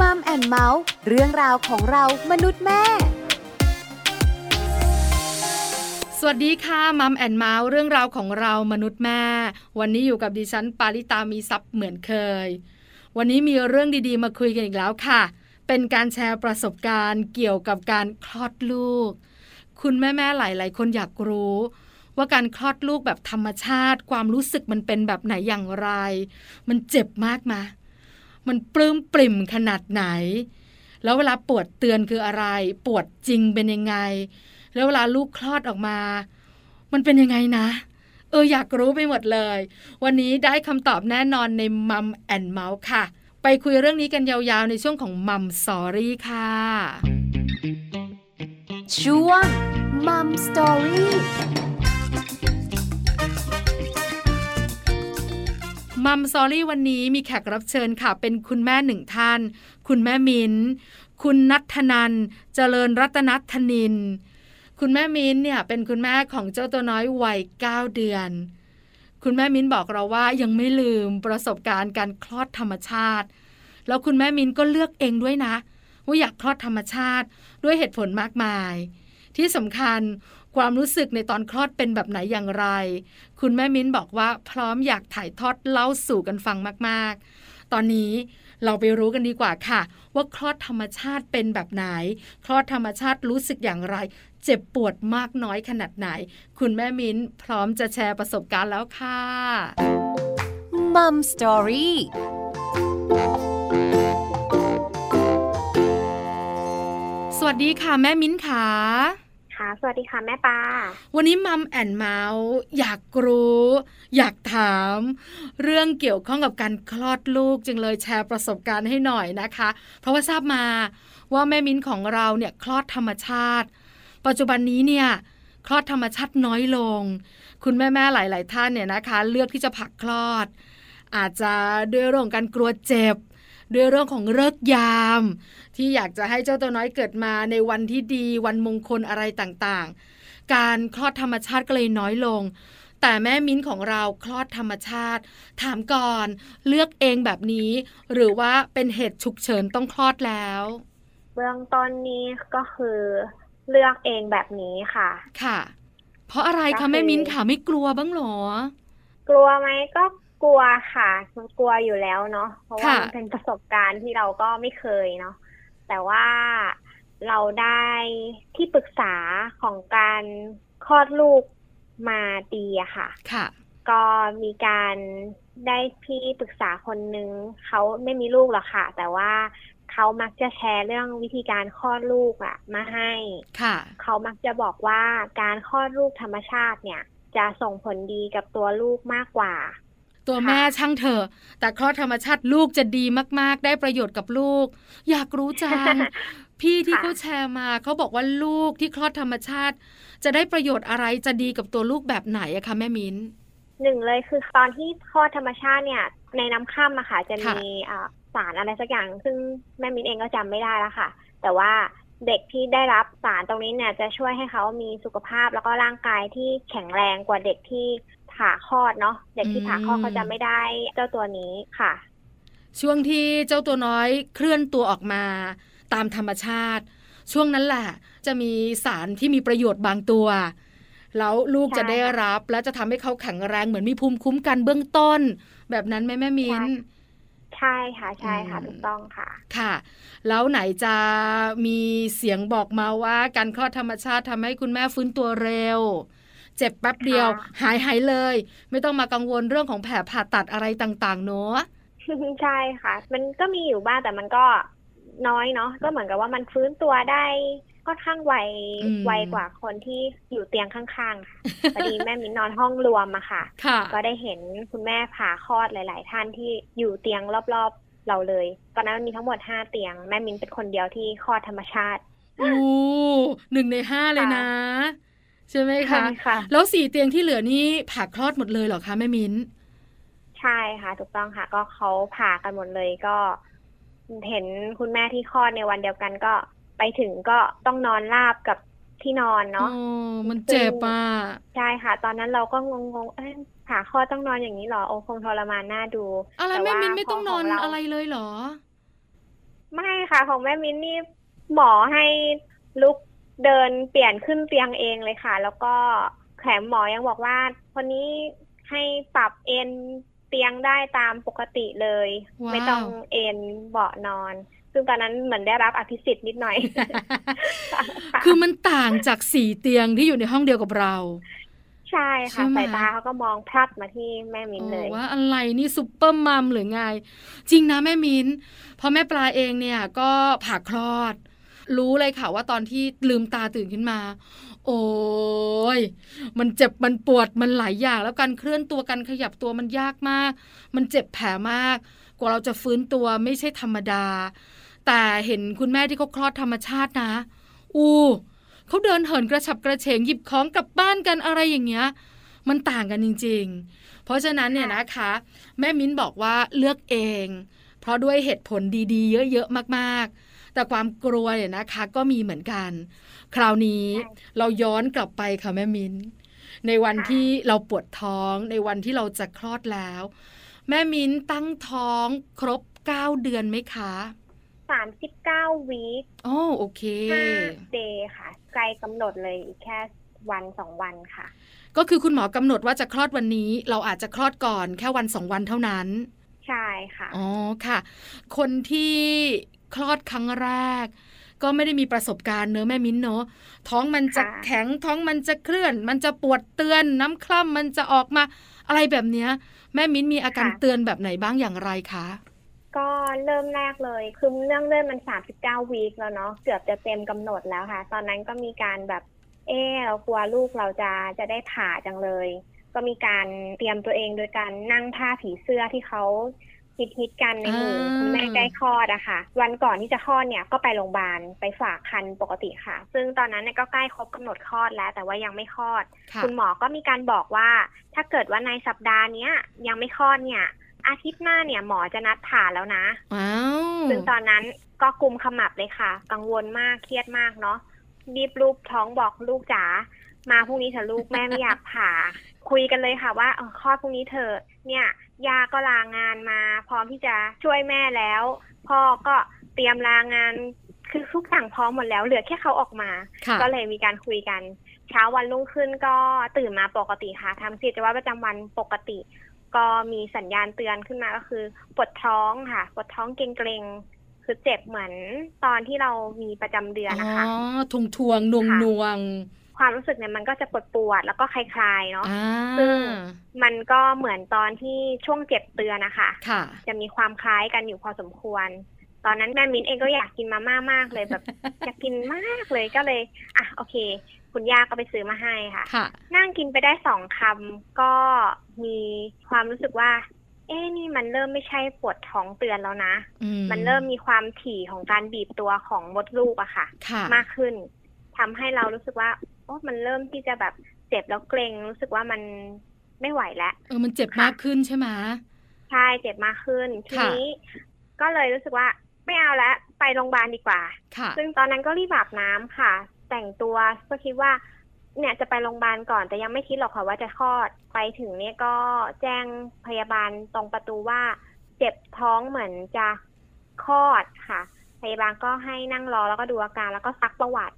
Mom and Mouth เรื่องราวของเรามนุษย์แม่ สวัสดีค่ะ Mom and Mouth เรื่องราวของเรามนุษย์แม่ วันนี้อยู่กับดิฉันปาริตามีซัพ์เหมือนเคย วันนี้มีเรื่องดีๆ มาคุยกันอีกแล้วค่ะ เป็นการแชร์ประสบการณ์เกี่ยวกับการคลอดลูก คุณแม่ๆหลาย ๆ คนอยากรู้ว่าการคลอดลูกแบบธรรมชาติ ความรู้สึกมันเป็นแบบไหนอย่างไร มันเจ็บมากไหม มันปลื้มปริ่มขนาดไหน แล้วเวลาปวดเตือนคืออะไร ปวดจริงเป็นยังไง แล้วเวลาลูกคลอดออกมา มันเป็นยังไงนะ เอออยากรู้ไปหมดเลย วันนี้ได้คำตอบแน่นอนใน Mom and Mouth ค่ะ ไปคุยเรื่องนี้กันยาวๆในช่วงของ Mom Story ค่ะช่วง Mom Story มัมซอรี่วันนี้มีแขกรับเชิญค่ะ เป็นคุณแม่หนึ่งท่าน คุณแม่มินคุณนัทนันเจริญรัตนธนิน คุณแม่มินเนี่ยเป็นคุณแม่ของเจ้าตัวน้อยวัยเก้าเดือน คุณแม่มินบอกเราว่ายังไม่ลืมประสบการณ์การคลอดธรรมชาติ แล้วคุณแม่มินก็เลือกเองด้วยนะ ว่าอยากคลอดธรรมชาติด้วยเหตุผลมากมาย ที่สำคัญความรู้สึกในตอนคลอดเป็นแบบไหนอย่างไร คุณแม่มิ้นบอกว่าพร้อมอยากถ่ายทอดเล่าสู่กันฟังมากๆ ตอนนี้เราไปรู้กันดีกว่าค่ะ ว่าคลอดธรรมชาติเป็นแบบไหน คลอดธรรมชาติรู้สึกอย่างไร เจ็บปวดมากน้อยขนาดไหน คุณแม่มิ้นพร้อมจะแชร์ประสบการณ์แล้วค่ะมัมสตอรี่สวัสดีค่ะ แม่มิ้นขา ค่ะ สวัสดีค่ะแม่ปา วันนี้มัมแอนเมาส์อยากรู้ อยากถาม เรื่องเกี่ยวข้องกับการคลอดลูกจึงเลยแชร์ประสบการณ์ให้หน่อยนะคะ เพราะว่าทราบมาว่าแม่มิ้นของเราเนี่ยคลอดธรรมชาติ ปัจจุบันนี้เนี่ยคลอดธรรมชาติน้อยลง คุณแม่ๆหลาย ๆ ท่านเนี่ยนะคะ เลือกที่จะผักคลอด อาจจะด้วยเรื่องการกลัวเจ็บ ด้วยเรื่องของเลิกยาม ที่อยากจะให้เจ้าตัวน้อยเกิดมาในวันที่ดีวันมงคลอะไรต่างๆ การคลอดธรรมชาติก็เลยน้อยลง แต่แม่มิ้นของเราคลอดธรรมชาติ ถามก่อนเลือกเองแบบนี้ หรือว่าเป็นเหตุฉุกเฉินต้องคลอดแล้ว เบื้องต้นนี้ก็คือเลือกเองแบบนี้ค่ะ ค่ะ เพราะอะไรคะแม่มิ้นค่ะไม่กลัวบ้างหรอ กลัวไหมก็ กลัวค่ะมันกลัวอยู่แล้วเนาะเพราะว่ามันเป็นประสบการณ์ที่เราก็ไม่เคยเนาะแต่ว่าเราได้ที่ปรึกษาของการคลอดลูกมาดีอะค่ะ ค่ะ ก็มีการได้พี่ปรึกษาคนนึงเขาไม่มีลูกหรอกค่ะ แต่ว่าเขามักจะแชร์เรื่องวิธีการคลอดลูกอะมาให้ ค่ะ เขามักจะบอกว่าการคลอดลูกธรรมชาติเนี่ย จะส่งผลดีกับตัวลูกมากกว่า ตัวแม่ช่างเถอะแต่คลอดธรรมชาติลูกจะดีมากๆ ได้ประโยชน์กับลูก อยากรู้จังพี่ที่เขาแชร์มาเขาบอกว่าลูกที่คลอดธรรมชาติ จะได้ประโยชน์อะไรจะดีกับตัวลูกแบบไหนอะคะแม่มิ้นหนึ่งเลยคือตอนที่คลอดธรรมชาติเนี่ย ในน้ำค่ำอะค่ะ จะมีสารอะไรสักอย่าง ซึ่งแม่มิ้นเองก็จำไม่ได้แล้วค่ะ แต่ว่าเด็กที่ได้รับสารตรงนี้เนี่ยจะช่วยให้เขามีสุขภาพแล้วก็ร่างกายที่แข็งแรงกว่าเด็กที่ ผ่าคลอดเนาะเด็กที่ผ่าคลอดเขาจะไม่ได้เจ้าตัวนี้ค่ะ ช่วงที่เจ้าตัวน้อยเคลื่อนตัวออกมา ตามธรรมชาติ ช่วงนั้นแหละจะมีสารที่มีประโยชน์บางตัว แล้วลูกจะได้รับ และจะทำให้เขาแข็งแรงเหมือนมีภูมิคุ้มกันเบื้องต้น แบบนั้นไหมแม่มินใช่ค่ะใช่ค่ะถูกต้องค่ะ ค่ะ แล้วไหนจะมีเสียงบอกมาว่าการคลอดธรรมชาติทำให้คุณแม่ฟื้นตัวเร็ว เจ็บแป๊บเดียว หายหายเลย ไม่ต้องมากังวลเรื่องของแผลผ่าตัดอะไรต่างๆ เนอะใช่ค่ะ มันก็มีอยู่บ้างแต่มันก็น้อยเนาะก็เหมือนกับว่ามันฟื้นตัวได้ก็ข้างไวไวกว่าคนที่อยู่เตียงข้างๆค่ะพอดีแม่มินนอนห้องรวมอะค่ะ ก็ได้เห็นคุณแม่ผ่าคลอดหลาย ๆ ท่านที่อยู่เตียงรอบๆเราเลย ตอนนั้นมีทั้งหมดห้าเตียง แม่มินเป็นคนเดียวที่คลอดธรรมชาติโอ้หนึ่งในห้าเลยนะ ใช่ไหมคะคะแล้วสี่เตียงที่เหลือนี่ผ่าคลอดหมดเลยเหรอคะแม่มิ้น ใช่ค่ะ ถูกต้องค่ะ ก็เขาผ่ากันหมดเลยก็เห็นคุณแม่ที่คลอดในวันเดียวกันก็ไปถึงก็ต้องนอนราบกับที่นอนเนาะมันเจ็บอะใช่ค่ะ ตอนนั้นเราก็งงๆเอ้ผ่าคลอดต้องนอนอย่างนี้หรอโอ้คงทรมานน่าดูอะไรแม่มิ้นไม่ต้องนอนอะไรเลยเหรอไไม่ค่ะ ของแม่มิ้นนี่หมอให้ลุก เดินเปลี่ยนขึ้นเตียงเองเลยค่ะ แล้วก็แถมหมอยังบอกว่าคนนี้ให้ปรับเอนเตียงได้ตามปกติเลยว้าวไม่ต้องเอนเบาะนอน ซึ่งตอนนั้นเหมือนได้รับอภิสิทธิ์นิดหน่อยะคือมันต่างจากสี่เตียงที่อยู่ในห้องเดียวกับเรา ใช่ใช่ค่ะไหมสายตาเขาก็มองพลัดมาที่แม่มิ้นเลยโอ้ว่าอะไรนี่ซุปเปอร์มัมหรือไง จริงนะแม่มินเพราะแม่ปลาเองเนี่ยก็ผ่าคลอด รู้เลยค่ะว่าตอนที่ลืมตาตื่นขึ้นมา โอ้ยมันเจ็บมันปวดมันหลายอย่าง แล้วการเคลื่อนตัวการขยับตัวมันยากมาก มันเจ็บแผลมาก กว่าเราจะฟื้นตัวไม่ใช่ธรรมดา แต่เห็นคุณแม่ที่เขาคลอดธรรมชาตินะ อู้เขาเดินเหินกระฉับกระเฉงหยิบของกลับบ้านกันอะไรอย่างเงี้ย มันต่างกันจริง ๆ เพราะฉะนั้นเนี่ยนะคะ แม่มิ้นบอกว่าเลือกเอง เพราะด้วยเหตุผลดีๆ เยอะๆมากๆ แต่ความกลัวเนี่ยนะคะ ก็มีเหมือนกัน คราวนี้ใช่เราย้อนกลับไปค่ะแม่มิ้น ในวันค่ะที่เราปวดท้อง ในวันที่เราจะคลอดแล้ว แม่มิ้นตั้งท้องครบ9เดือนไหมคะสามสิบเก้าวีคโอ้โอเคห้าเดย์ค่ะไกลกำหนดเลยอีกแค่วันสองวันค่ะ ก็คือคุณหมอกำหนดว่าจะคลอดวันนี้ เราอาจจะคลอดก่อนแค่วันสองวันเท่านั้น ใช่ค่ะ อ๋อค่ะ คนที่ คลอดครั้งแรก ก็ไม่ได้มีประสบการณ์เนอะแม่มิ้นเนอะท้องมันจะค่ะแข็งท้องมันจะเคลื่อน มันจะปวดเตือนน้ำคร่ำมันจะออกมาอะไรแบบเนี้ย แม่มิ้นมีอาการเตือนแบบไหนบ้างอย่างไรคะก็เริ่มแรกเลยคือเรื่องเลื่อนมันสามสิบเก้าวีคแล้วเนาะเกือบจะเต็มกำหนดแล้วค่ะ ตอนนั้นก็มีการแบบ เออเรากลัวลูกเราจะจะได้ผ่าจังเลย ก็มีการเตรียมตัวเองโดยการนั่งท่าผีเสื้อที่เขา ฮิตฮิตๆกันในหมู่อ่าคุณแม่ใกล้คลอดอะค่ะ วันก่อนที่จะคลอดเนี่ยก็ไปโรงพยาบาลไปฝากคันปกติค่ะ ซึ่งตอนนั้นเนี่ยก็ใกล้ครบกำหนดคลอดแล้ว แต่ว่ายังไม่คลอดค่ะคุณหมอก็มีการบอกว่า ถ้าเกิดว่าในสัปดาห์เนี้ยยังไม่คลอดเนี่ย อาทิตย์หน้าเนี่ยหมอจะนัดผ่าแล้วนะว้าวซึ่งตอนนั้นก็กุมขมับเลยค่ะ กังวลมากเครียดมากเนาะรีบรูปท้องบอกลูกจ๋ามาพรุ่งนี้เถอะลูกแม่ไม่อยากผ่า คุยกันเลยค่ะว่าเออคลอดพรุ่งนี้เถอะเนี่ยยาก็ลางานมา พร้อมที่จะช่วยแม่แล้ว พ่อก็เตรียมลางานคือทุกอย่างพร้อมหมดแล้วเหลือแค่เขาออกมาค่ะก็เลยมีการคุยกัน เช้าวันรุ่งขึ้นก็ตื่นมาปกติค่ะทำกิจวัตรประจำวันปกติ ก็มีสัญญาณเตือนขึ้นมาก็คือปวดท้องค่ะปวดท้องเกร็งๆคือเจ็บเหมือนตอนที่เรามีประจำเดือนอ๋นะคะอทวงทวงนวงค่ะนวง ความรู้สึกเนี่ยมันก็จะปวดปวดๆแล้วก็คลายๆเนาะอ่าซึ่งมันก็เหมือนตอนที่ช่วงเจ็บเตือนนะคะค่ะจะมีความคล้ายกันอยู่พอสมควร ตอนนั้นแม่มิ้นเองก็อยากกินมาม่ามากเลยแบบอยากกินมากเลยก็เลยอะโอเค คุณย่าก็ไปซื้อมาให้ค่ะค่ะนั่งกินไปได้สองคำก็มีความรู้สึกว่าเอ๊ะนี่มันเริ่มไม่ใช่ปวดท้องเตือนแล้วนะอืมันเริ่มมีความถี่ของการบีบตัวของมดลูกอะค่ะค่ะมากขึ้นทำให้เรารู้สึกว่า โอ้มันเริ่มที่จะแบบเจ็บแล้วเกรงรู้สึกว่ามันไม่ไหวแล้วเออมันเจ็บค่ะมากขึ้นใช่ไหมใช่เจ็บมากขึ้นทีค่ะนี้ก็เลยรู้สึกว่าไม่เอาแล้วไปโรงพยาบาลดีกว่าค่ะซึ่งตอนนั้นก็รีบอาบน้ำค่ะ แต่งตัวก็คิดว่า เนี่ยจะไปโรงพยาบาลก่อนแต่ยังไม่คิดหรอกค่ะว่าจะคลอดไปถึงเนี่ยก็แจ้งพยาบาลตรงประตูว่า เจ็บท้องเหมือนจะคลอดค่ะ พยาบาลก็ให้นั่งรอแล้วก็ดูอาการแล้วก็ซักประวัติ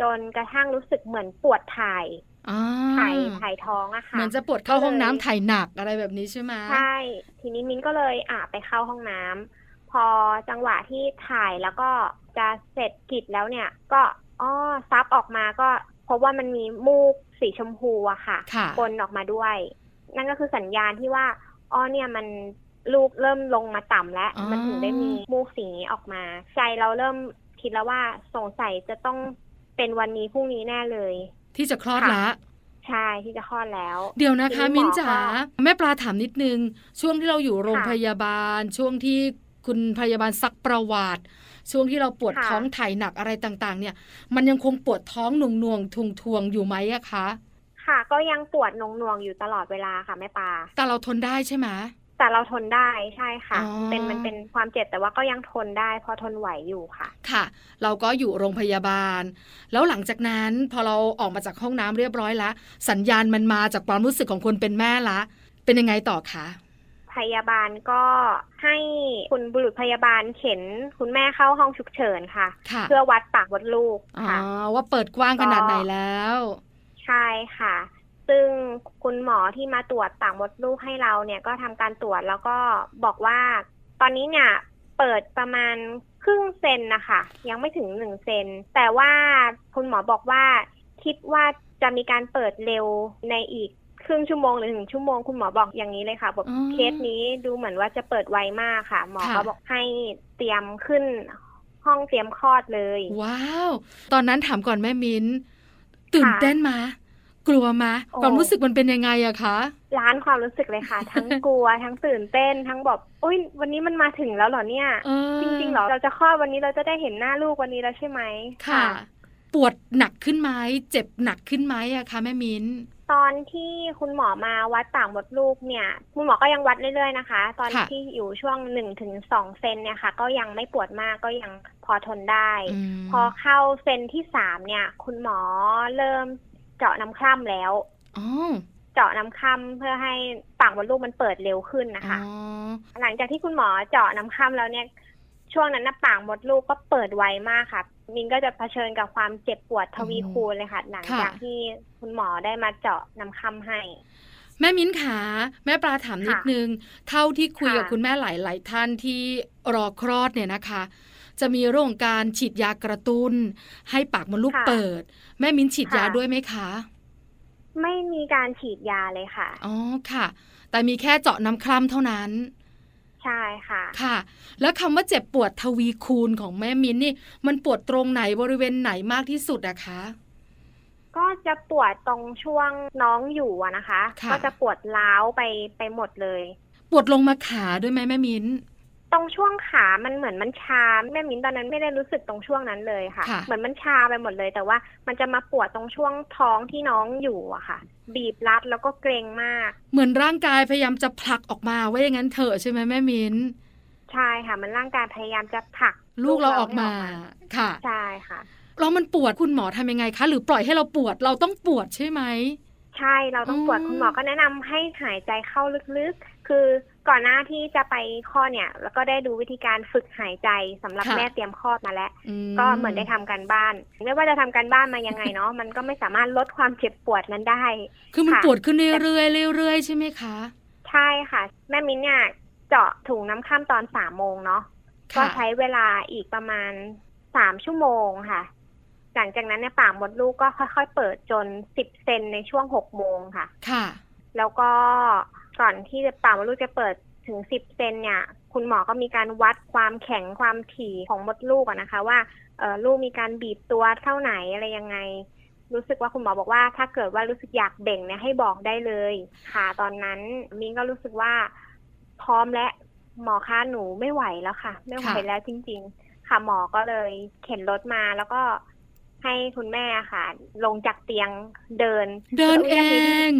จนกระทั่งรู้สึกเหมือนปวดถ่ายอ่าถ่ายถ่ายท้องอะค่ะเหมือนจะปวดเข้าห้องน้ำก็เลยถ่ายหนักอะไรแบบนี้ใช่ไหมใช่ทีนี้มิ้นก็เลยอะไปเข้าห้องน้ำพอจังหวะที่ถ่ายแล้วก็จะเสร็จกิจแล้วเนี่ย ก็อ้อซับออกมาก็พบว่ามันมีมูกสีชมพูอะค่ะค่ะปนออกมาด้วย นั่นก็คือสัญญาณที่ว่าอ้อเนี่ยมันลูกเริ่มลงมาต่ำแล้วอ๋อมันถึงได้มีมูกสีนี้ออกมา ใจเราเริ่มคิดแล้วว่าสงสัยจะต้อง เป็นวันนี้พรุ่งนี้แน่เลย ที่จะคลอดค่ะละใช่ที่จะคลอดแล้ว เดี๋ยวนะคะทีนี้หมอมิ้นจ๋าก็แม่ปลาถามนิดนึง ช่วงที่เราอยู่โรงค่ะพยาบาล ช่วงที่คุณพยาบาลซักประวัติ ช่วงที่เราปวดค่ะท้องถ่ายหนักอะไรต่างๆ เนี่ย มันยังคงปวดท้องหน่วงหน่วงๆทวงทวงๆอยู่ไหมอะคะ ค่ะ ก็ยังปวดหน่วงๆอยู่ตลอดเวลาค่ะแม่ปลาแต่เราทนได้ใช่ไหม แต่เราทนได้ใช่ค่ะอ๋อเป็นมันเป็นความเจ็บแต่ว่าก็ยังทนได้เพอทนไหวอยู่ค่ะ ค่ะ เราก็อยู่โรงพยาบาล แล้วหลังจากนั้นพอเราออกมาจากห้องน้ำเรียบร้อยละสัญญาณมันมาจากความรู้สึกของคนเป็นแม่ละ เป็นยังไงต่อคะพพยาบาลก็ให้คุณบุรุษพยาบาลเข็นคุณแม่เข้าห้องฉุกเฉินค่ะค่ะเพื่อวัดปากมดลูกอ๋อค่ะว่าเปิดกว้างขนาดไหนแล้ว ใช่ค่ะ ซึ่งคุณหมอที่มาตรวจปากมดลูกให้เราเนี่ยก็ทำการตรวจแล้วก็บอกว่า ตอนนี้เนี่ยเปิดประมาณครึ่งเซนนะคะ ยังไม่ถึงหนึ่งเซนแต่ว่าคุณหมอบอกว่า คิดว่าจะมีการเปิดเร็วในอีกครึ่งชั่วโมงหรือหนึ่งชั่วโมงคุณหมอบอกอย่างนี้เลยค่ะบอกอ๋อเคสนี้ดูเหมือนว่าจะเปิดไวมากค่ะ หมอค่ะก็บอกให้เตรียมขึ้นห้องเตรียมคลอดเลย ว้าว ตอนนั้นถามก่อนแม่มิ้น ตื่นค่ะเต้นมะ กลัวมะโอ้ความรู้สึกมันเป็นยังไงอะคะล้านความรู้สึกเลยค่ะ ทั้งกลัว ทั้งตื่นเต้น ทั้งบอกอุ้ยวันนี้มันมาถึงแล้วเหรอเนี่ยเออจริงๆเหรอเราจะคลอดวันนี้เราจะได้เห็นหน้าลูกวันนี้แล้วใช่ไหมค่ะ ปวดหนักขึ้นไหมเจ็บหนักขึ้นไหมอะคะแม่มิ้นตอนที่คุณหมอมาวัดปากมดลูกเนี่ย คุณหมอก็ยังวัดเรื่อยๆนะคะ ตอนค่ะที่อยู่ช่วงหนึ่งถึงสองเซนเนี่ยค่ะ ก็ยังไม่ปวดมากก็ยังพอทนได้อืมพอเข้าเซนที่สามเนี่ย คุณหมอเริ่ม เจาะน้ำคร่ำแล้วอ๋อเจาะน้ำคร่ำเพื่อให้ปากมดลูกมันเปิดเร็วขึ้นนะคะอ๋อหลังจากที่คุณหมอเจาะน้ำค่ำแล้วเนี่ย ช่วงนั้นหน้าปากมดลูกก็เปิดไวมากค่ะ มินก็จะเผชิญกับความเจ็บปวดทวีคูณเลยค่ะ หลังจากที่คุณหมอได้มาเจาะน้ำค่ำให้แม่มิ้นขา แม่ปลาถามนิดค่ะนึง เท่าที่คุยค่ะกับคุณแม่หลายๆท่านที่รอคลอดเนี่ยนะคะ จะมีเรื่องของการฉีดยากระตุ้น ให้ปากมดลูกค่ะเปิด แม่มิ้นฉีดยาค่ะด้วยไหมคะ ไม่มีการฉีดยาเลยค่ะ อ๋อค่ะ แต่มีแค่เจาะน้ำคร่ำเท่านั้น ใช่ค่ะ ค่ะ แล้วคำว่าเจ็บปวดทวีคูณของแม่มิ้นนี่ มันปวดตรงไหนบริเวณไหนมากที่สุดอะคะก็จะปวดตรงช่วงน้องอยู่อะนะคะค่ะก็จะปวดล้าวไปไปหมดเลย ปวดลงมาขาด้วยไหมแม่มิ้น ตรงช่วงขามันเหมือนมันชาแม่มิ้นตอนนั้นไม่ได้รู้สึกตรงช่วงนั้นเลยค่ะค่ะ เหมือนมันชาไปหมดเลย แต่ว่ามันจะมาปวดตรงช่วงท้องที่น้องอยู่อะค่ะ บีบรัดแล้วก็เกรงมาก เหมือนร่างกายพยายามจะผลักออกมาว่าอย่างนั้นเถอะใช่ไหมแม่มิ้นใช่ค่ะ มันร่างกายพยายามจะผลัก ลูกเราออกมาให้ค่ะใช่ค่ะแล้วมันปวดคุณหมอทำยังไงคะ หรือปล่อยให้เราปวดเราต้องปวดใช่ไหมใช่เราต้องปวดอืมคุณหมอก็แนะนำให้หายใจเข้าลึกๆ คือ ก่อนหน้าที่จะไปคลอดเนี่ย แล้วก็ได้ดูวิธีการฝึกหายใจสำหรับแม่เตรียมคลอดมาแล้วอืก็เหมือนได้ทำการบ้าน ไม่ว่าจะทำการบ้านมายังไงเนาะมันก็ไม่สามารถลดความเจ็บปวดนั้นได้ คือมันค่ะปวดขึ้นเรื่อยๆเรื่อยๆใช่ไหมคะ ใช่ค่ะ แม่มิ้นเนี่ยเจาะถุงน้ำข้ามตอนสามโมงเนาะก็ค่ะใช้เวลาอีกประมาณสามชั่วโมงค่ะ หลังจากนั้นเนี่ยปากมดลูกก็ค่อย ๆ เปิดจนสิบเซนในช่วงหกโมงค่ะ ค่ะ แล้วก็ ก่อนที่ปากมดลูกจะเปิดถึงสิบเซนเนี่ย คุณหมอก็มีการวัดความแข็งความถี่ของมดลูกอะนะคะ ว่าเออลูกมีการบีบตัวเท่าไหนอะไรยังไง รู้สึกว่าคุณหมอบอกว่า ถ้าเกิดว่ารู้สึกอยากเบ่งเนี่ยให้บอกได้เลยค่ะตอนนั้นมินก็รู้สึกว่าพร้อมและหมอคะหนูไม่ไหวแล้วค่ะ ไม่ไหวค่ะแล้วจริง ๆ ค่ะหมอก็เลยเข็นรถมาแล้วก็ให้คุณแม่ค่ะ ลงจากเตียงเดิน เดินเอวินาทีที่ง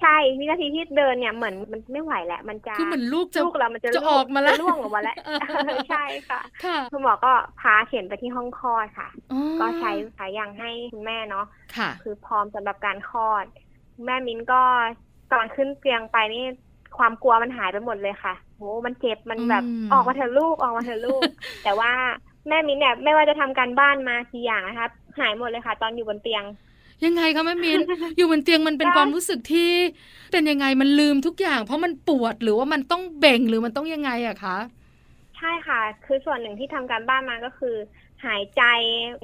ใช่วินาทีที่เดินเนี่ยเหมือนมันไม่ไหวแล้วมันจะคือเหมือนลูกจะลูกเรามันจะจะออกมาแล้วจะล่วงออกมาแล้วเออใช่ค่ะค่ะคุณหมอก็พาเข็นไปที่ห้องคลอดค่ะอ๋อก็ใช้สายยางให้คุณแม่เนาะค่ะคือพร้อมสำหรับการคลอด แม่มิ้นก็ตอนขึ้นเตียงไปนี่ความกลัวมันหายไปหมดเลยค่ะโหมันเจ็บมันแบบอืมออกมาเถอะลูกออกมาเถอะลูก แต่ว่าแม่มิ้นเนี่ยไม่ว่าจะทำการบ้านมากี่อย่างนะคะหายหมดเลยค่ะ ตอนอยู่บนเตียง ยังไงคะแม่มินอยู่บนเตียงมันเป็นความรู้สึกที่เป็นยังไงมันลืมทุกอย่าง เพราะมันปวดหรือว่ามันต้องเบ่งหรือมันต้องยังไงอะคะใช่ค่ะ คือส่วนหนึ่งที่ทำการบ้านมาก็คือ หายใจ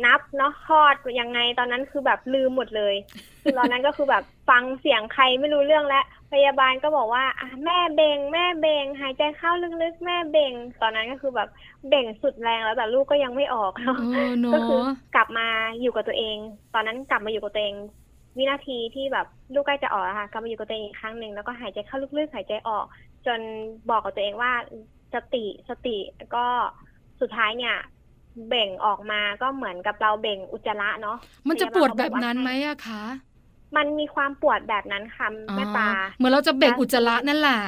นับเนาะคลอดยังไงตอนนั้นคือแบบลืมหมดเลยคือตอนนั้นก็คือแบบฟังเสียงใครไม่รู้เรื่องแล้วพยาบาลก็บอกว่าอะแม่เบงแม่เบงหายใจเข้าลึกๆแม่เบงตอนนั้นก็คือแบบเบ่งสุดแรงแล้วแต่ลูกก็ยังไม่ออกเนาะเออเนก็คืออะกลับมาอยู่กับตัวเอง ตอนนั้นกลับมาอยู่กับตัวเอง วินาทีที่แบบลูกใกล้จะออกแล้วค่ะกลับมาอยู่กับตัวเองอีกครั้งหนึ่งแล้วก็หายใจเข้าลึกๆหายใจออก จนบอกกับตัวเองว่าสติสติแล้วก็สุดท้ายเนี่ย เบ่งออกมาก็เหมือนกับเราเบ่งอุจจาระเนาะมันจะปวดแบบนั้นไหมอะคะ มันมีความปวดแบบนั้นค่ะแม่ปลาอ๋อเหมือนเราจะเบ่งอุจจาระนั่นแหละ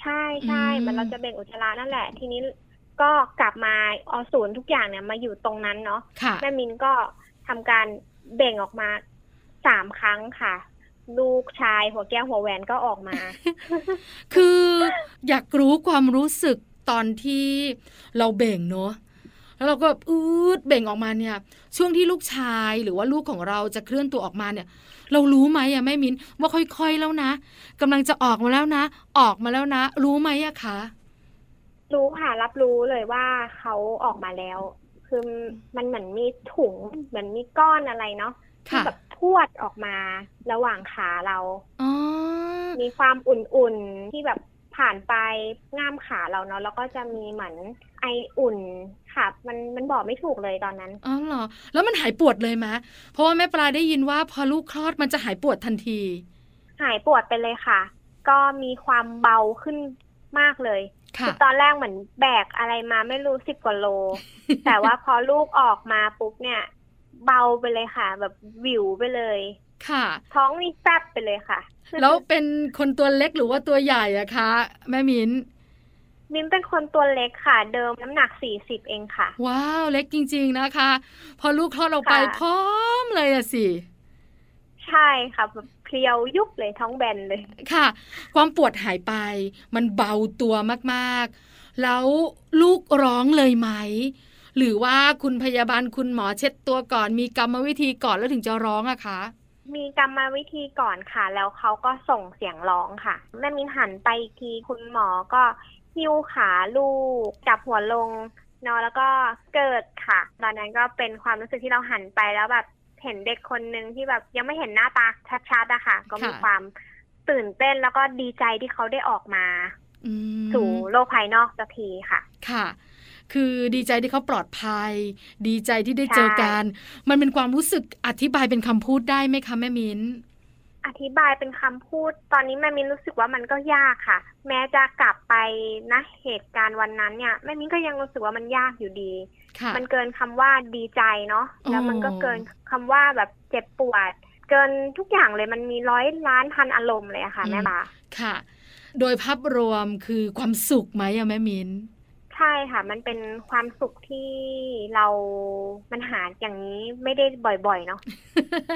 ใช่ใช่อืมเหมันเราจะเบ่งอุจจาระนั่นแหละ ทีนี้ก็กลับมาเอาศูนย์ทุกอย่างเนี่ยมาอยู่ตรงนั้นเนาะค่ะแม่มินก็ทำการเบ่งออกมาสามครั้งค่ะ ลูกชายหัวแก้วหัวแหวนก็ออกมา คืออยากรู้ความรู้สึกตอนที่เราเบ่งเนอะ แล้วเราก็อืดเบ่งออกมาเนี่ย ช่วงที่ลูกชายหรือว่าลูกของเราจะเคลื่อนตัวออกมาเนี่ย เรารู้ไหมอะแม่มินว่าค่อยๆแล้วนะกำลังจะออกมาแล้วนะ ออกมาแล้วนะ รู้ไหมอะคะรู้ค่ะรับรู้เลยว่าเขาออกมาแล้ว คือมันเหมือนมีถุงเหมือนมีก้อนอะไรเนาะที่ค่ะแบบพรวดออกมาระหว่างขาเราอ๋อมีความอุ่นๆที่แบบผ่านไปง่ามขาเราเนาะแล้วก็จะมีเหมือนไออุ่น ค่ะ มันมันบอกไม่ถูกเลยตอนนั้น อ๋อเหรอ แล้วมันหายปวดเลยไหมเพราะว่าแม่ปลาได้ยินว่าพอลูกคลอดมันจะหายปวดทันที หายปวดไปเลยค่ะ ก็มีความเบาขึ้นมากเลยค่ะอตอนแรกเหมือนแบกอะไรมาไม่รู้สิบกว่าโล แต่ว่าพอลูกออกมาปุ๊บเนี่ย เบาไปเลยค่ะ แบบวิวไปเลย ค่ะ ท้องนี่แฟบไปเลยค่ะ แล้วเป็นคนตัวเล็กหรือว่าตัวใหญ่อะคะ แม่มิ้น มิ้นเป็นคนตัวเล็กค่ะ เดิมน้ำหนักสี่สิบเองค่ะ ว้าวเล็กจริง ๆนะคะ พอลูกคลอดออกไปค่ะพร้อมเลยอะสิใช่ค่ะแบบเพลียวยุบเลยท้องแบนเลยค่ะ ความปวดหายไป มันเบาตัวมากๆ แล้วลูกร้องเลยไหม หรือว่าคุณพยาบาลคุณหมอเช็ดตัวก่อน มีกรรมวิธีก่อนแล้วถึงจะร้องอะคะมีกรรมวิธีก่อนค่ะ แล้วเขาก็ส่งเสียงร้องค่ะแม่มินหันไปอีกทีคุณหมอก็ หิ้วขาลูกจับหัวลงเนอนแล้วก็เกิดค่ะ ตอนนั้นก็เป็นความรู้สึกที่เราหันไปแล้วแบบเห็นเด็กคนหนึ่งที่แบบยังไม่เห็นหน้าตาชัดๆอะค่ะ ก็มีค่ะความตื่นเต้นแล้วก็ดีใจที่เขาได้ออกมาอืมสู่โลกภายนอกสักทีค่ะ ค่ะ คือดีใจที่เขาปลอดภัย ดีใจที่ได้ใช่เจอกัน มันเป็นความรู้สึกอธิบายเป็นคำพูดได้ไหมคะแม่มิ้น อธิบายเป็นคำพูด ตอนนี้แม่มินรู้สึกว่ามันก็ยากค่ะ แม้จะกลับไปนะเหตุการณ์วันนั้นเนี่ยแม่มินก็ยังรู้สึกว่ามันยากอยู่ดีค่ะมันเกินคำว่าดีใจเนาะอ๋อแล้วมันก็เกินคำว่าแบบเจ็บปวด เกินทุกอย่างเลยมันมีร้อยล้านพันอารมณ์เลยอะค่ะ แม่บาค่ะ โดยภาพรวมคือความสุขไหมอะแม่มิ้นใช่ค่ะ มันเป็นความสุขที่เรามันหาอย่างนี้ไม่ได้บ่อยๆ เนาะ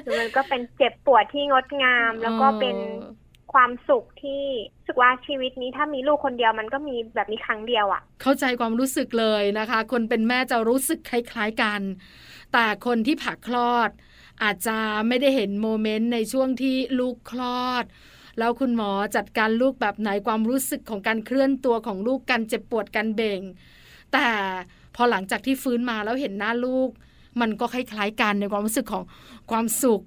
คือมันก็เป็นเจ็บปวดที่งดงาม แล้วก็เป็นเออความสุขที่รู้สึกว่าชีวิตนี้ถ้ามีลูกคนเดียวมันก็มีแบบนี้ครั้งเดียวอะ่ะ เข้าใจความรู้สึกเลยนะคะ คนเป็นแม่จะรู้สึกคล้ายๆกัน แต่คนที่ผ่าคลอด อาจจะไม่ได้เห็นโมเมนต์ในช่วงที่ลูกคลอด แล้วคุณหมอจัดการลูกแบบไหนความรู้สึกของการเคลื่อนตัวของลูกการเจ็บปวดการเบ่ง แต่พอหลังจากที่ฟื้นมาแล้วเห็นหน้าลูก มันก็คล้ายๆกันในความรู้สึกของความสุข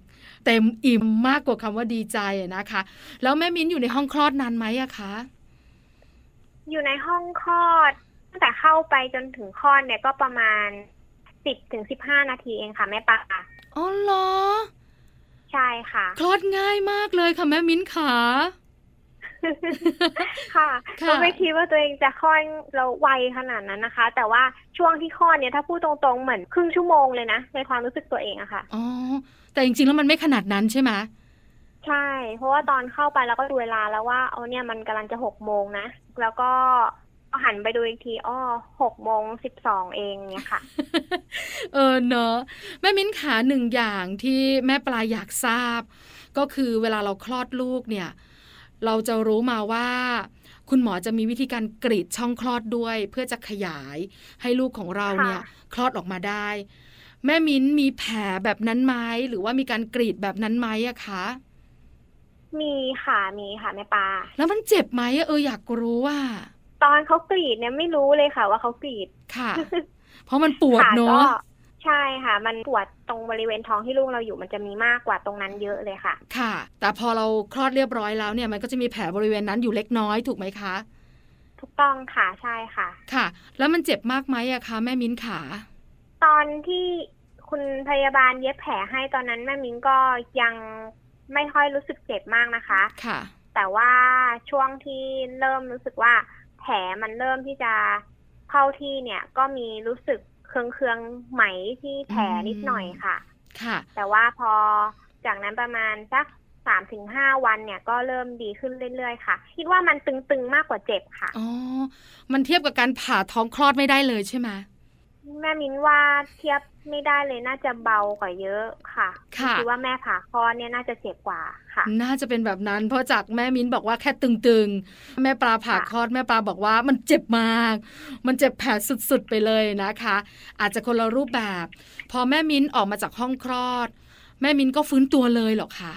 เต็มอิ่มมากกว่าคำว่าดีใจอะนะคะ แล้วแม่มิ้นอยู่ในห้องคลอดนานไหมอะคะ อยู่ในห้องคลอดตั้งแต่เข้าไปจนถึงคลอดเนี่ยก็ประมาณสิบถึงสิบห้านาทีเองค่ะแม่ปลาอ๋อเหรอ ใช่ค่ะ คลอดง่ายมากเลยค่ะแม่มิ้นขาค่ะค่ะก็ไม่คิดว่าตัวเองจะคลอดเราไวขนาดนั้นนะคะ แต่ว่าช่วงที่คลอดเนี่ยถ้าพูดตรงๆเหมือนครึ่งชั่วโมงเลยนะในความรู้สึกตัวเองอะค่ะอ๋อแต่จริงๆแล้วมันไม่ขนาดนั้นใช่ไหมใช่ เพราะว่าตอนเข้าไปแล้วก็ดูเวลาแล้วว่าเอาเนี่ยมันกำลังจะหกโมงนะ แล้วก็ หันไปดูอีกทีอ้อหกโมงสิบสองเองเนี่ยค่ะ เออเนอะแม่มิ้นขาหนึ่งอย่างที่แม่ปลายอยากทราบ ก็คือเวลาเราคลอดลูกเนี่ย เราจะรู้มาว่า คุณหมอจะมีวิธีการกรีดช่องคลอดด้วย เพื่อจะขยายให้ลูกของเราเนี่ยค่ะคลอดออกมาได้ แม่มิ้นมีแผลแบบนั้นไหมหรือว่ามีการกรีดแบบนั้นไหมอะคะมีค่ะมีค่ะแม่ปลาแล้วมันเจ็บไหมอะเอออยากรู้ว่า ตอนเขากรีดเนี่ยไม่รู้เลยค่ะ ว่าเขากรีดค่ะ เพราะมันปวดขาเนก็อะใช่ค่ะ มันปวดตรงบริเวณท้องที่ลูกเราอยู่มันจะมีมากกว่าตรงนั้นเยอะเลยค่ะ ค่ะ แต่พอเราคลอดเรียบร้อยแล้วเนี่ยมันก็จะมีแผลบริเวณนั้นอยู่เล็กน้อยถูกไหมคะ ถูกต้องค่ะใช่ค่ะ ค่ะ แล้วมันเจ็บมากไหมอะคะแม่มิ้นขา ตอนที่คุณพยาบาลเย็บแผลให้ตอนนั้นแม่มิ้งก็ยังไม่ค่อยรู้สึกเจ็บมากนะคะ ค่ะ แต่ว่าช่วงที่เริ่มรู้สึกว่าแผลมันเริ่มที่จะเข้าที่เนี่ย ก็มีรู้สึกเคืองเคืองๆไหมที่แผลนิดหน่อยค่ะ ค่ะ แต่ว่าพอจากนั้นประมาณสักสามถึงห้าวันเนี่ยก็เริ่มดีขึ้นเรื่อยๆค่ะ คิดว่ามันตึงๆมากกว่าเจ็บค่ะ อ๋อ มันเทียบกับการผ่าท้องคลอดไม่ได้เลยใช่ไหม แม่มิ้นว่าเทียบไม่ได้เลยน่าจะเบากว่าเยอะค่ะค่ะคิดว่าแม่ผ่าคลอดเนี่ยน่าจะเจ็บกว่าค่ะ น่าจะเป็นแบบนั้น เพราะจากแม่มิ้นบอกว่าแค่ตึงๆ แม่ปลาผ่าค่ะคลอดแม่ปลาบอกว่ามันเจ็บมาก มันเจ็บแผลสุดๆไปเลยนะคะ อาจจะคนละรูปแบบ พอแม่มิ้นออกมาจากห้องคลอด แม่มิ้นก็ฟื้นตัวเลยเหรอคะ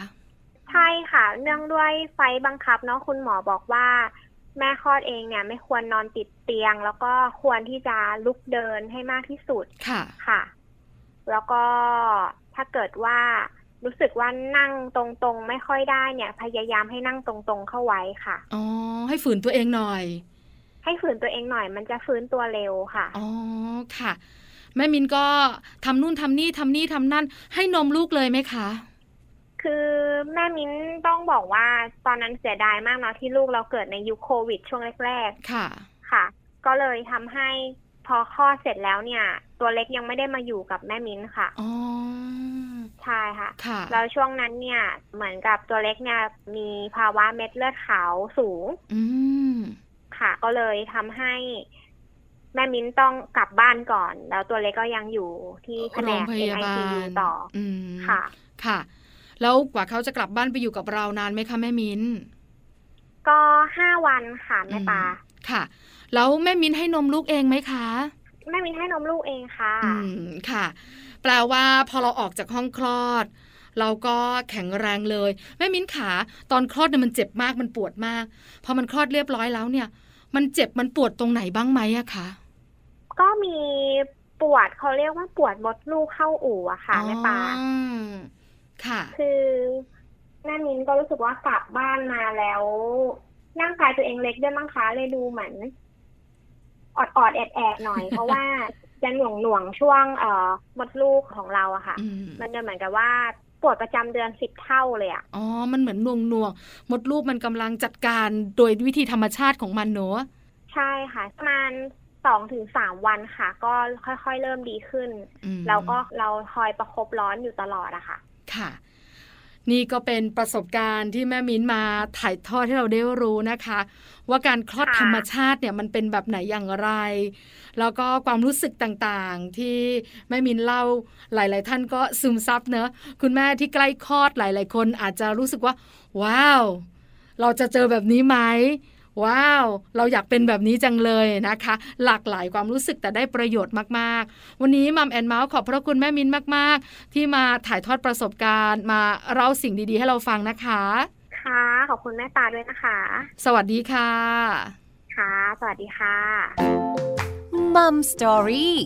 ใช่ค่ะ เนื่องด้วยไฟบังคับเนาะคุณหมอบอกว่า แม่คลอดเองเนี่ยไม่ควรนอนติดเตียง แล้วก็ควรที่จะลุกเดินให้มากที่สุดค่ะค่ะ แล้วก็ถ้าเกิดว่ารู้สึกว่านั่งตรงๆ ไม่ค่อยได้เนี่ย พยายามให้นั่งตรงๆเข้าไว้ค่ะอ๋อให้ฝืนตัวเองหน่อย ให้ฝืนตัวเองหน่อย มันจะฟื้นตัวเร็วค่ะอ๋อค่ะ แม่มินก็ทำนู่นทำนี่ทำนี่ทำนั่น ให้นมลูกเลยไหมคะ คือแม่มิ้นต้องบอกว่าตอนนั้นเสียดายมากเนาะที่ลูกเราเกิดในยุคโควิด ช่วงแรกค่ะๆค่ะ ก็เลยทำให้พอคลอดเสร็จแล้วเนี่ย ตัวเล็กยังไม่ได้มาอยู่กับแม่มิ้นค่ะอ๋อใช่ค่ะค่ะ แล้วช่วงนั้นเนี่ย เหมือนกับตัวเล็กเนี่ยมีภาวะเม็ดเลือดขาวสูง อืมค่ะ ก็เลยทำให้แม่มิ้นต้องกลับบ้านก่อน แล้วตัวเล็กก็ยังอยู่ที่แผนโรงกพยาบา NICU ลต่อ อืมค่ะ ค่ะ แล้วกว่าเขาจะกลับบ้านไปอยู่กับเรานานไหมคะแม่มินก็ห้าวันค่ะแม่ปลาอืมค่ะ แล้วแม่มินให้นมลูกเองไหมคะ แม่มิ้นให้นมลูกเองค่ะ อืมค่ะ แปลว่าพอเราออกจากห้องคลอด เราก็แข็งแรงเลย แม่มิ้นขาตอนคลอดเนี่ยมันเจ็บมากมันปวดมาก พอมันคลอดเรียบร้อยแล้วเนี่ย มันเจ็บมันปวดตรงไหนบ้างไหมอะคะก็มีปวดเขาเรียกว่าปวดมดลูกเข้าอู่อะค่ะแม่ปลาอ๋อ ค่ะ คือแม่มิ้นก็รู้สึกว่ากลับบ้านมาแล้วร่างกายตัวเองเล็กด้วยมั้งคะเลยดูเหมือนออดออดๆแอดแอดๆหน่อย เพราะว่าจะหน่วงหน่วงๆช่วงเอ่อมดลูกของเราอะค่ะอืมมันจะเหมือนกับว่าปวดประจำเดือนสิบเท่าเลยอะอ๋อ มันเหมือนหน่วงหน่วงๆมดลูกมันกำลังจัดการโดยวิธีธรรมชาติของมันเนอะใช่ค่ะประมาณสองถึงสามวันค่ะ ก็ค่อยๆเริ่มดีขึ้นอืมแล้วก็เราคอยประคบร้อนอยู่ตลอดอะค่ะ ค่ะ นี่ก็เป็นประสบการณ์ที่แม่มิ้นมาถ่ายทอดให้เราได้รู้นะคะ ว่าการคลอดค่ะธรรมชาติเนี่ยมันเป็นแบบไหนอย่างไร แล้วก็ความรู้สึกต่างๆ ที่แม่มิ้นเล่าหลาย ๆ ท่านก็ซึมซับเนอะคุณแม่ที่ใกล้คลอดหลาย ๆ คนอาจจะรู้สึกว่า ว้าว เราจะเจอแบบนี้ไหม ว้าว เราอยากเป็นแบบนี้จังเลยนะคะ หลากหลายความรู้สึกแต่ได้ประโยชน์มากๆ วันนี้มัมแอนเมาส์ขอบพระคุณแม่มิ้นมาก ๆ ที่มาถ่ายทอดประสบการณ์ มาเล่าสิ่งดีๆ ให้เราฟังนะคะ ค่ะ ขอบคุณแม่ปลาด้วยนะคะ สวัสดีค่ะ ค่ะ สวัสดีค่ะมัมสตอรี่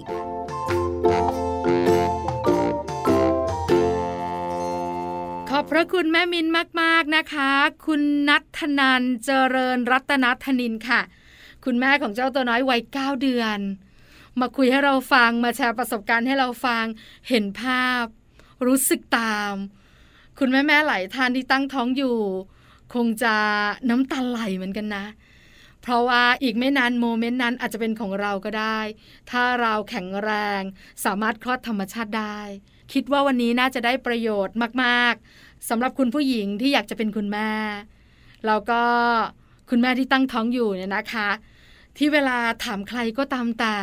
อบพระคุณแม่มินมาก ๆ นะคะ คุณนัทธนันเจริญรัตนธนินค่ะ คุณแม่ของเจ้าตัวน้อยวัยเก้าเดือน มาคุยให้เราฟังมาแชร์ประสบการณ์ให้เราฟังเห็นภาพ รู้สึกตาม คุณแม่แม่หลายท่านที่ตั้งท้องอยู่ คงจะน้ำตาไหลเหมือนกันนะ เพราะว่าอีกไม่นานโมเมนต์นั้นอาจจะเป็นของเราก็ได้ ถ้าเราแข็งแรง สามารถคลอดธรรมชาติได้ คิดว่าวันนี้น่าจะได้ประโยชน์มาก ๆสำหรับคุณผู้หญิงที่อยากจะเป็นคุณแม่แล้วก็คุณแม่ที่ตั้งท้องอยู่เนี่ยนะคะ ที่เวลาถามใครก็ตามแต่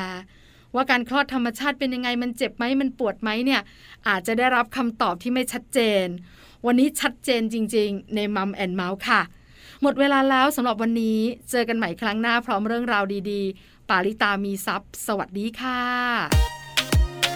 ว่าการคลอดธรรมชาติเป็นยังไงมันเจ็บไหมมันปวดไหมเนี่ย อาจจะได้รับคำตอบที่ไม่ชัดเจน วันนี้ชัดเจนจริง ๆ ในมัมแอนเมาส์ค่ะ หมดเวลาแล้วสำหรับวันนี้เจอกันใหม่ครั้งหน้าพร้อมเรื่องราวดีๆ ปาริตามีซัพ์สวัสดีค่ะ